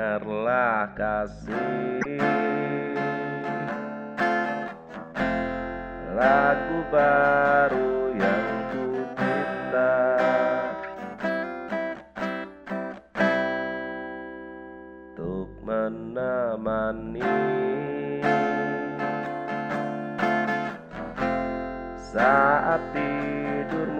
Dengarlah kasih Lagu baru yang ku cipta Untuk menemani Saat tidurmu